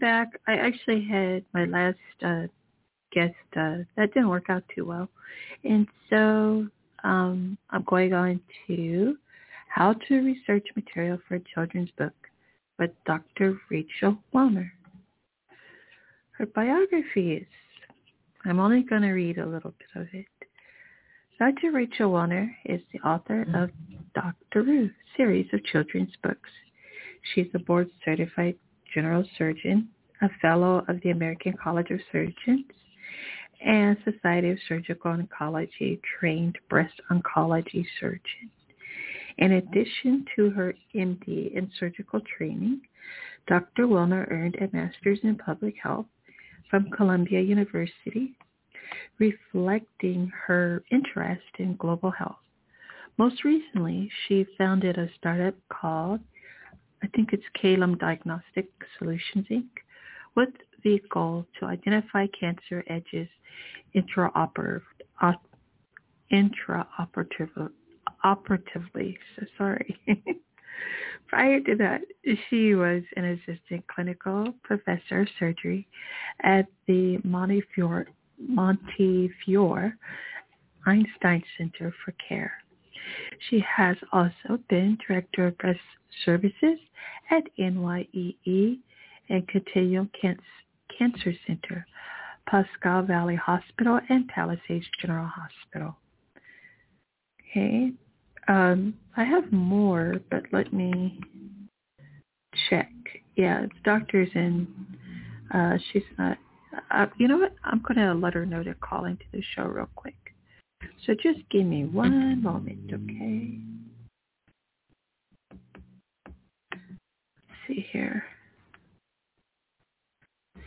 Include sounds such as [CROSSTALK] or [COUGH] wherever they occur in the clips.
Back. I actually had my last uh, guest uh, that didn't work out too well, and so um, I'm going on to how to research material for a children's book with Dr. Rachel Wellner. Her biography is. I'm only going to read a little bit of it. Dr. Rachel Wellner is the author of Dr. Roo series of children's books. She's a board certified general surgeon, a fellow of the American College of Surgeons, and Society of Surgical Oncology trained breast oncology surgeon. In addition to her MD in surgical training, Dr. Wellner earned a master's in public health from Columbia University, reflecting her interest in global health. Most recently, she founded a startup called I think it's Caelum Diagnostic Solutions Inc., with the goal to identify cancer edges intraoperative, intraoperatively. Operatively, so sorry. [LAUGHS] Prior to that, she was an assistant clinical professor of surgery at the Montefiore, Montefiore Einstein Center for Care. She has also been director of breast services at NYEE and Continuum Cancer Center, Pascal Valley Hospital, and Palisades General Hospital. Okay. Um, I have more, but let me check. Yeah, it's doctors and uh, she's not. Uh, you know what? I'm going to let her know to call into the show real quick. So just give me one moment, okay? see here.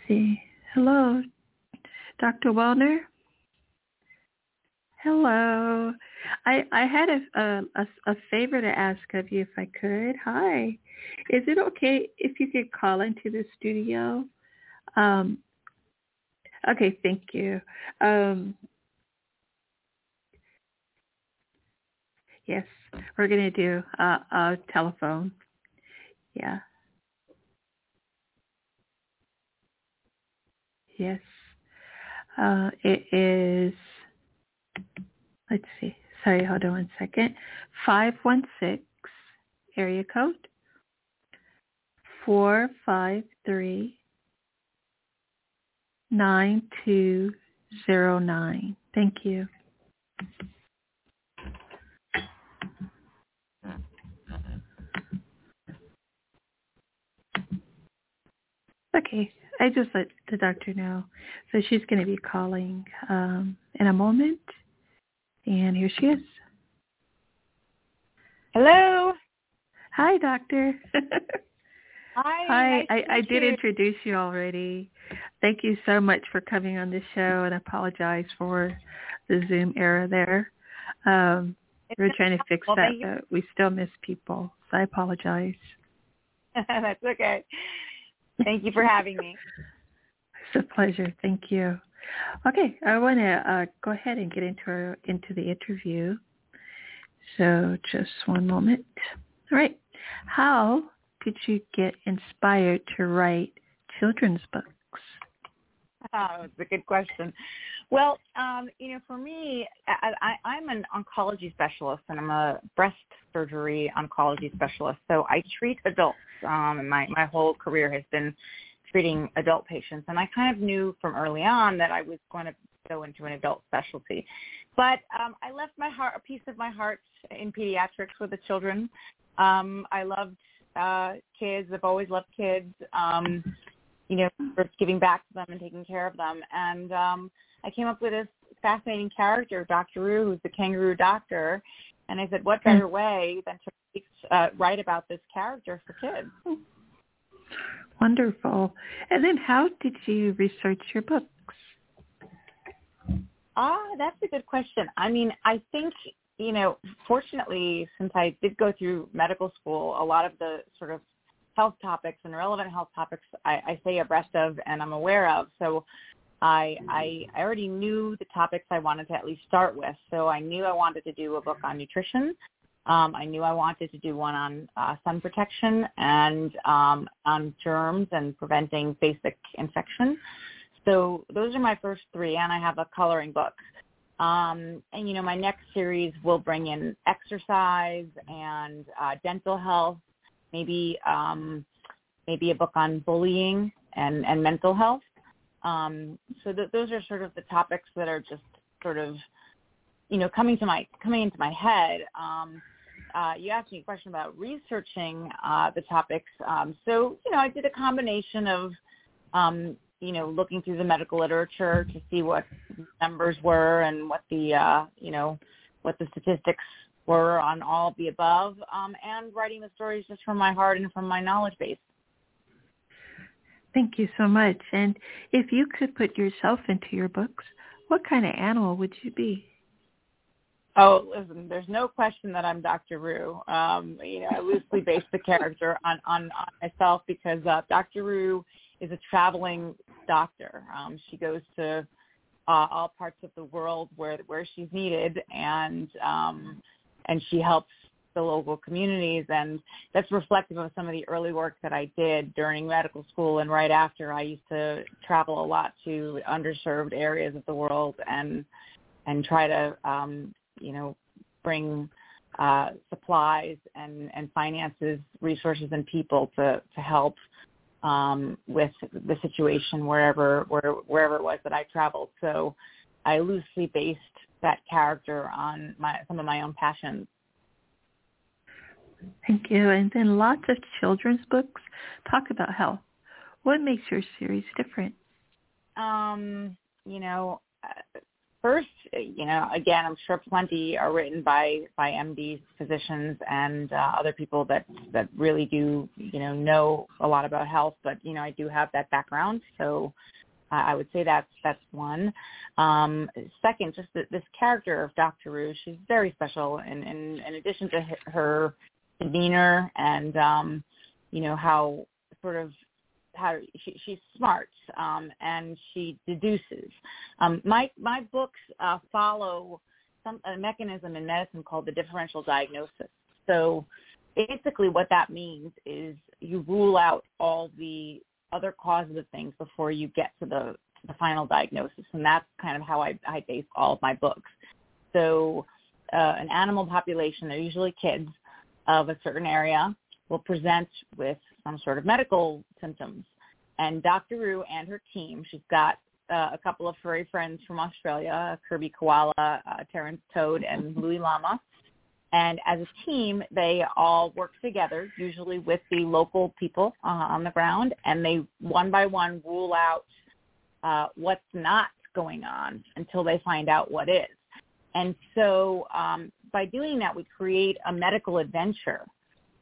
see. Hello, Dr. Wellner. Hello. I I had a, a a favor to ask of you if I could. Hi. Is it okay if you could call into the studio? Um, okay, thank you. Um, yes, we're going to do a, telephone. Yeah. Yes. Uh, it is, let's see. Sorry, hold on one second. 516 area code 453 9209. Thank you. Okay, I just let the doctor know. So she's going to be calling um, in a moment. And here she is. Hello. Hi, doctor. [LAUGHS] Hi. Hi. Nice I, I did you. introduce you already. Thank you so much for coming on the show and I apologize for the Zoom error there. Um, we're trying to fix that, but we still miss people. So I apologize. [LAUGHS] That's okay. Thank you for having me. It's a pleasure. Thank you. Okay, I want to uh, go ahead and get into our, into the interview. So just one moment. All right. How did you get inspired to write children's books? Oh, it's a good question. Well, um, you know, for me, I, I, I'm an oncology specialist, and I'm a breast surgery oncology specialist. So I treat adults. Um, and my my whole career has been treating adult patients, and I kind of knew from early on that I was going to go into an adult specialty. But um, I left my heart, a piece of my heart, in pediatrics with the children. Um, I loved uh, kids. I've always loved kids. Um, you know, for giving back to them and taking care of them. And um, I came up with this fascinating character, Dr. Roo, who's the kangaroo doctor. And I said, what better way than to uh, write about this character for kids? Wonderful. And then how did you research your books? Ah, that's a good question. I mean, I think, you know, fortunately, since I did go through medical school, a lot of the sort of health topics and relevant health topics I, I stay abreast of and I'm aware of. So I, I I already knew the topics I wanted to at least start with. So I knew I wanted to do a book on nutrition. Um, I knew I wanted to do one on uh, sun protection and um, on germs and preventing basic infection. So those are my first three, and I have a coloring book. Um, and you know, my next series will bring in exercise and uh, dental health, maybe um, maybe a book on bullying and, and mental health. Um, so th- those are sort of the topics that are just sort of, you know, coming to my coming into my head. Um, uh, you asked me a question about researching uh, the topics. Um, so you know, I did a combination of, um, you know, looking through the medical literature to see what numbers were and what the, uh, you know, what the statistics were on all of the above, um, and writing the stories just from my heart and from my knowledge base. Thank you so much. And if you could put yourself into your books, what kind of animal would you be? Oh, listen, there's no question that I'm Dr. Roo. Um, you know, I loosely based the character on, on, on myself because uh, Dr. Roo is a traveling doctor. Um, she goes to uh, all parts of the world where where she's needed, and um, and she helps the local communities and that's reflective of some of the early work that I did during medical school and right after I used to travel a lot to underserved areas of the world and and try to um, you know bring uh, supplies and, and finances, resources, and people to, to help um, with the situation wherever where, wherever it was that I traveled. So I loosely based that character on my some of my own passions. Thank you. And then lots of children's books talk about health. What makes your series different? Um, you know, first, you know, again, I'm sure plenty are written by by MDs, physicians, and uh, other people that that really do, you know, know a lot about health. But you know, I do have that background, so I would say that's that's one. Um, second, just the, this character of Dr. Roo, she's very special, and in, in addition to her demeanor and um you know how sort of how she, she's smart um and she deduces. Um my my books uh follow some a mechanism in medicine called the differential diagnosis. So basically what that means is you rule out all the other causes of things before you get to the the final diagnosis and that's kind of how I, I base all of my books. So uh, an animal population they're usually kids of a certain area will present with some sort of medical symptoms. And Dr. Roo and her team, she's got uh, a couple of furry friends from Australia, Kirby Koala, uh, Terrence Toad, and Louis Llama. And as a team, they all work together, usually with the local people uh, on the ground, and they one by one rule out uh, what's not going on until they find out what is. And so um, by doing that, we create a medical adventure.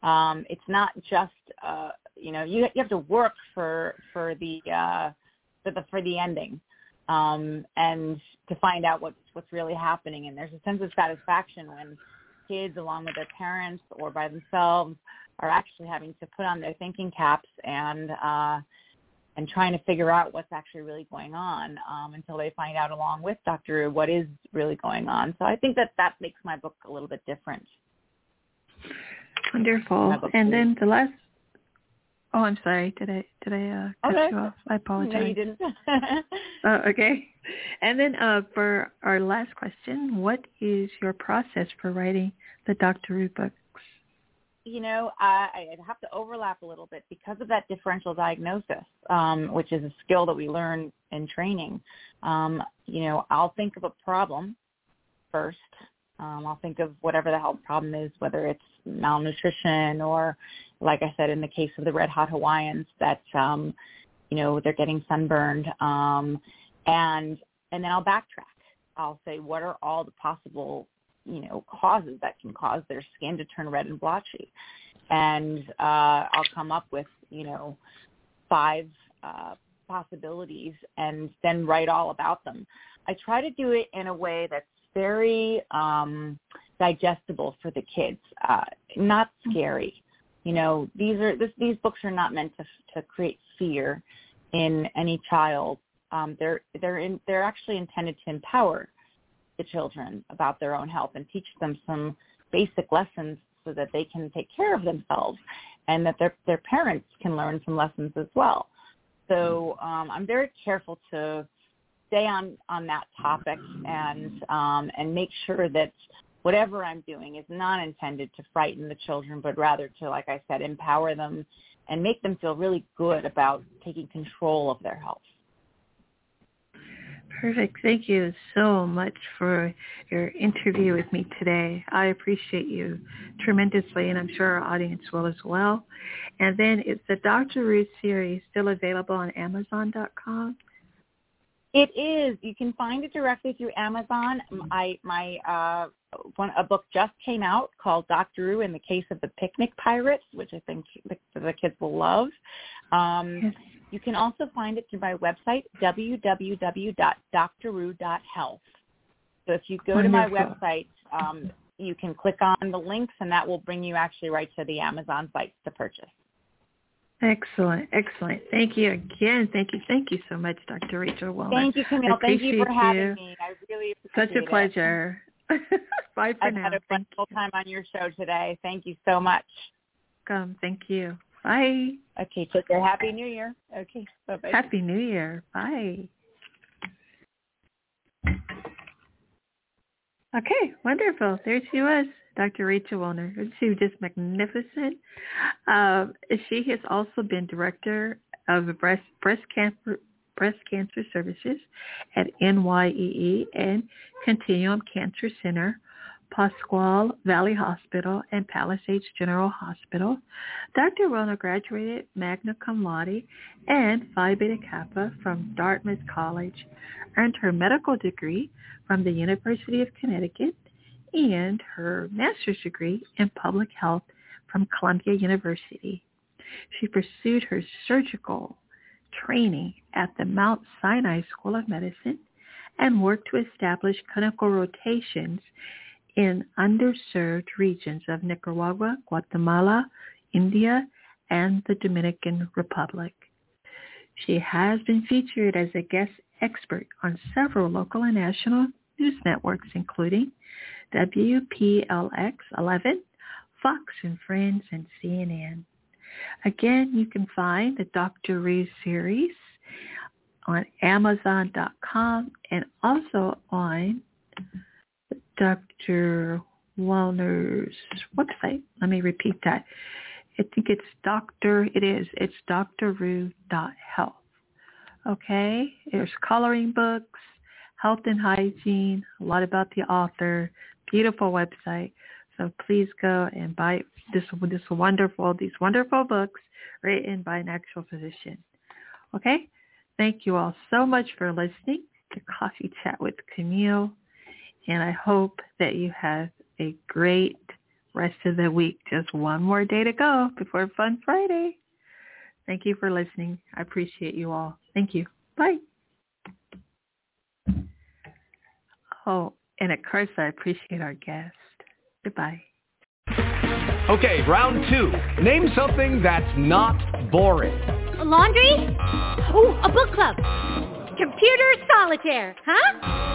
Um, it's not just uh, you know you you have to work for for the uh, for the for the ending um, and to find out what's what's really happening. And there's a sense of satisfaction when kids, along with their parents or by themselves, are actually having to put on their thinking caps and uh, and trying to figure out what's actually really going on um, until they find out along with Dr. what is really going on. So I think that that makes my book a little bit different. Wonderful. And then the last. Oh, I'm sorry. Did I did I uh, cut okay. you off? I apologize. No, you didn't. uh, [LAUGHS] okay. And then uh, for our last question, what is your process for writing the Dr. Roo book? You know, I, I have to overlap a little bit because of that differential diagnosis, um, which is a skill that we learn in training. Um, you know, I'll think of a problem first. Um, I'll think of whatever the health problem is, whether it's malnutrition or, like I said, in the case of the Red Hot Hawaiians, that um, you know they're getting sunburned, um, and and then I'll backtrack I'll say, what are all the possible, you know, causes that can cause their skin to turn red and blotchy? And uh, I'll come up with, you know, five uh, possibilities and then write all about them. I try to do it in a way that's very um, digestible for the kids, uh, not scary. You know, these are this, these books are not meant to to create fear in any child. Um, they're they're in, they're actually intended to empower the children about their own health and teach them some basic lessons so that they can take care of themselves and that their their parents can learn some lessons as well. So um, I'm very careful to stay on on that topic and um, and make sure that whatever I'm doing is not intended to frighten the children, but rather to, like I said, empower them and make them feel really good about taking control of their health. Perfect. Thank you so much for your interview with me today. I appreciate you tremendously, and I'm sure our audience will as well. And then is the Dr. Roo series still available on Amazon.com? It is. You can find it directly through Amazon. I my uh, one a book just came out called Doctor Roo in the Case of the Picnic Pirates, which I think the, the kids will love. Um, yes. You can also find it through my website www.drru.health. So if you go Wonderful. to my website, um, you can click on the links, and that will bring you actually right to the Amazon site to purchase. Excellent, excellent. Thank you again. Thank you, thank you so much, Dr. Rachel Wellner. Thank you, Camille. Thank you for having you. me. I really appreciate it. Such a pleasure. [LAUGHS] Bye for I've now. had a wonderful time on your show today. Thank you so much. Come. Thank you. Bye. Okay, take care. Happy New Year. Okay, bye-bye. Happy New Year. Bye. Okay, wonderful. There she was. Dr. Rachel Wellner. She was just magnificent. Uh, she has also been director of breast breast cancer breast cancer services at NYEE and Continuum Cancer Center, Pascal Valley Hospital, and Palisades General Hospital. Dr. Rona graduated magna cum laude and Phi Beta Kappa from Dartmouth College, earned her medical degree from the University of Connecticut, and her master's degree in public health from Columbia University. She pursued her surgical training at the Mount Sinai School of Medicine and worked to establish clinical rotations in underserved regions of Nicaragua, Guatemala, India, and the Dominican Republic. She has been featured as a guest expert on several local and national news networks, including WPLX 11, Fox and Friends, and CNN. Again, you can find the Dr. Roo series on Amazon.com and also on Dr. Wellner's website. Let me repeat that. I think it's Dr. It is. It's drru.health. Okay. There's coloring books, health and hygiene, a lot about the author, beautiful website. So please go and buy this this wonderful these wonderful books written by an actual physician. Okay? Thank you all so much for listening to Coffee Chat with Camille. And I hope that you have a great rest of the week. Just one more day to go before Fun Friday. Thank you for listening. I appreciate you all. Thank you. Bye. Oh, and of course, I appreciate our guest. Goodbye. Okay, round two. Name something that's not boring. A laundry? Uh. Ooh, a book club. Computer solitaire, huh?